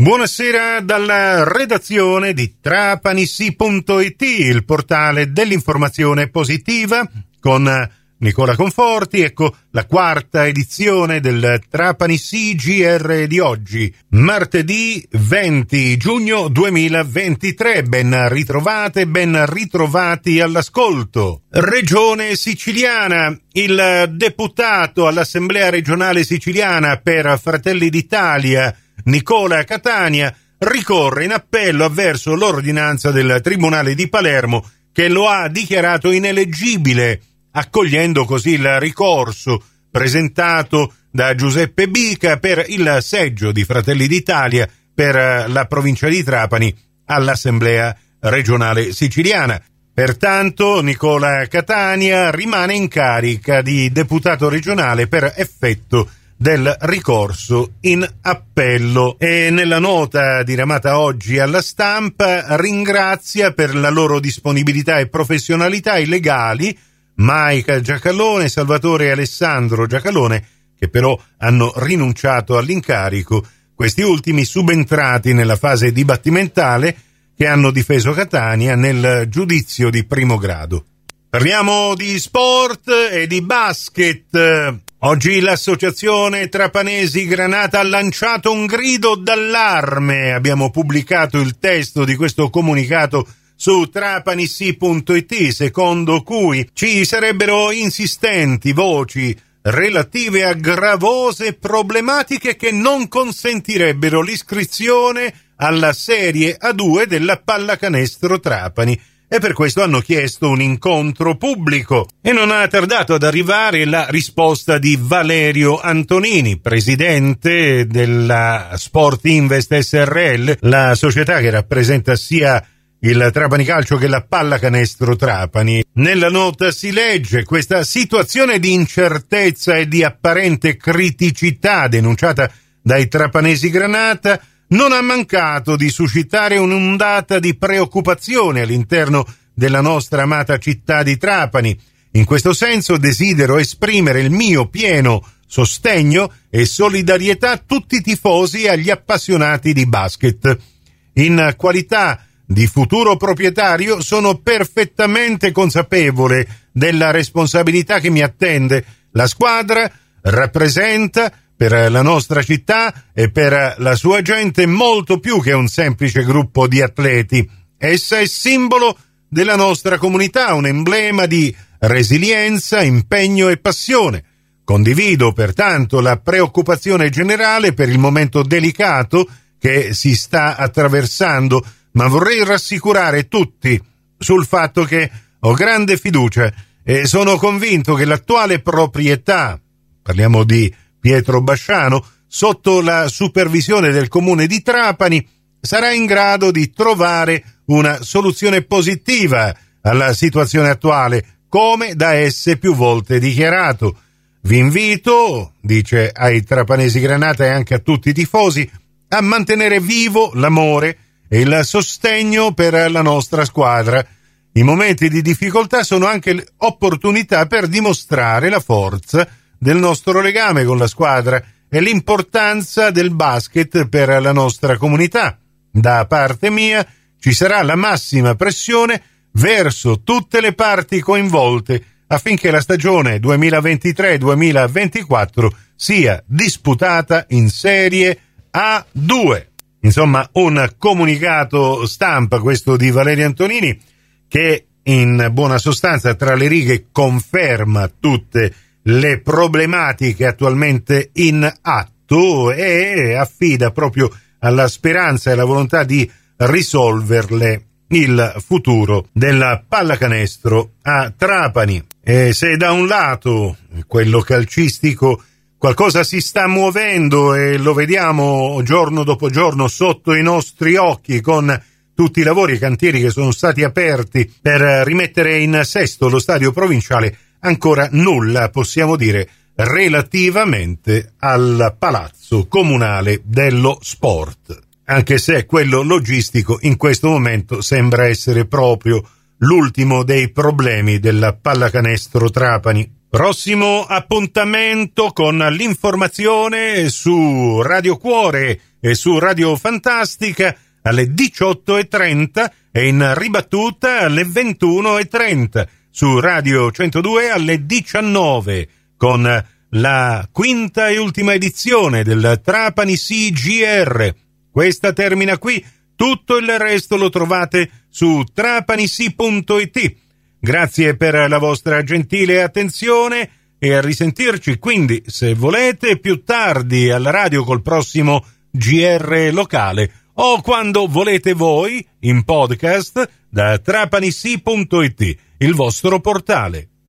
Buonasera dalla redazione di trapanissi.it, il portale dell'informazione positiva, con Nicola Conforti, ecco la quarta edizione del Trapani CGR di oggi, martedì 20 giugno 2023. Ben ritrovate, ben ritrovati all'ascolto. Regione siciliana, il deputato all'Assemblea regionale siciliana per Fratelli d'Italia, Nicola Catania ricorre in appello avverso l'ordinanza del Tribunale di Palermo che lo ha dichiarato ineleggibile, accogliendo così il ricorso presentato da Giuseppe Bica per il seggio di Fratelli d'Italia per la provincia di Trapani all'Assemblea regionale siciliana. Pertanto Nicola Catania rimane in carica di deputato regionale per effetto del ricorso in appello e nella nota diramata oggi alla stampa ringrazia per la loro disponibilità e professionalità i legali Maica Giacalone e Salvatore Alessandro Giacalone che però hanno rinunciato all'incarico, questi ultimi subentrati nella fase dibattimentale che hanno difeso Catania nel giudizio di primo grado. Parliamo di sport e di basket. Oggi l'associazione Trapanesi Granata ha lanciato un grido d'allarme. Abbiamo pubblicato il testo di questo comunicato su trapanissi.it, secondo cui ci sarebbero insistenti voci relative a gravose problematiche che non consentirebbero l'iscrizione alla Serie A2 della pallacanestro Trapani e per questo hanno chiesto un incontro pubblico e non ha tardato ad arrivare la risposta di Valerio Antonini, presidente della Sport Invest SRL, la società che rappresenta sia il Trapani Calcio che la pallacanestro Trapani. Nella nota si legge questa situazione di incertezza e di apparente criticità denunciata dai trapanesi Granata non ha mancato di suscitare un'ondata di preoccupazione all'interno della nostra amata città di Trapani. In questo senso desidero esprimere il mio pieno sostegno e solidarietà a tutti i tifosi e agli appassionati di basket. In qualità di futuro proprietario sono perfettamente consapevole della responsabilità che mi attende. La squadra rappresenta per la nostra città e per la sua gente molto più che un semplice gruppo di atleti. Essa è simbolo della nostra comunità, un emblema di resilienza, impegno e passione. Condivido pertanto la preoccupazione generale per il momento delicato che si sta attraversando, ma vorrei rassicurare tutti sul fatto che ho grande fiducia e sono convinto che l'attuale proprietà, parliamo di Pietro Basciano, sotto la supervisione del comune di Trapani, sarà in grado di trovare una soluzione positiva alla situazione attuale, come da esse più volte dichiarato. Vi invito, dice ai trapanesi Granata e anche a tutti i tifosi, a mantenere vivo l'amore e il sostegno per la nostra squadra. I momenti di difficoltà sono anche opportunità per dimostrare la forza del nostro legame con la squadra e l'importanza del basket per la nostra comunità. Da parte mia ci sarà la massima pressione verso tutte le parti coinvolte affinché la stagione 2023-2024 sia disputata in Serie A2. Insomma, un comunicato stampa questo di Valerio Antonini che in buona sostanza tra le righe conferma tutte le le problematiche attualmente in atto e affida proprio alla speranza e alla volontà di risolverle il futuro della pallacanestro a Trapani. E se da un lato quello calcistico qualcosa si sta muovendo e lo vediamo giorno dopo giorno sotto i nostri occhi con tutti i lavori e cantieri che sono stati aperti per rimettere in sesto lo stadio provinciale, ancora nulla possiamo dire relativamente al palazzo comunale dello sport, anche se quello logistico in questo momento sembra essere proprio l'ultimo dei problemi della pallacanestro Trapani. Prossimo appuntamento con l'informazione su Radio Cuore e su Radio Fantastica alle 18.30 e in ribattuta alle 21.30 su Radio 102 alle 19 con la quinta e ultima edizione del Trapani CGR. Questa termina qui, tutto il resto lo trovate su trapanisi.it. Grazie per la vostra gentile attenzione e a risentirci quindi, se volete, più tardi alla radio col prossimo GR locale o quando volete voi in podcast da trapanisi.it, il vostro portale.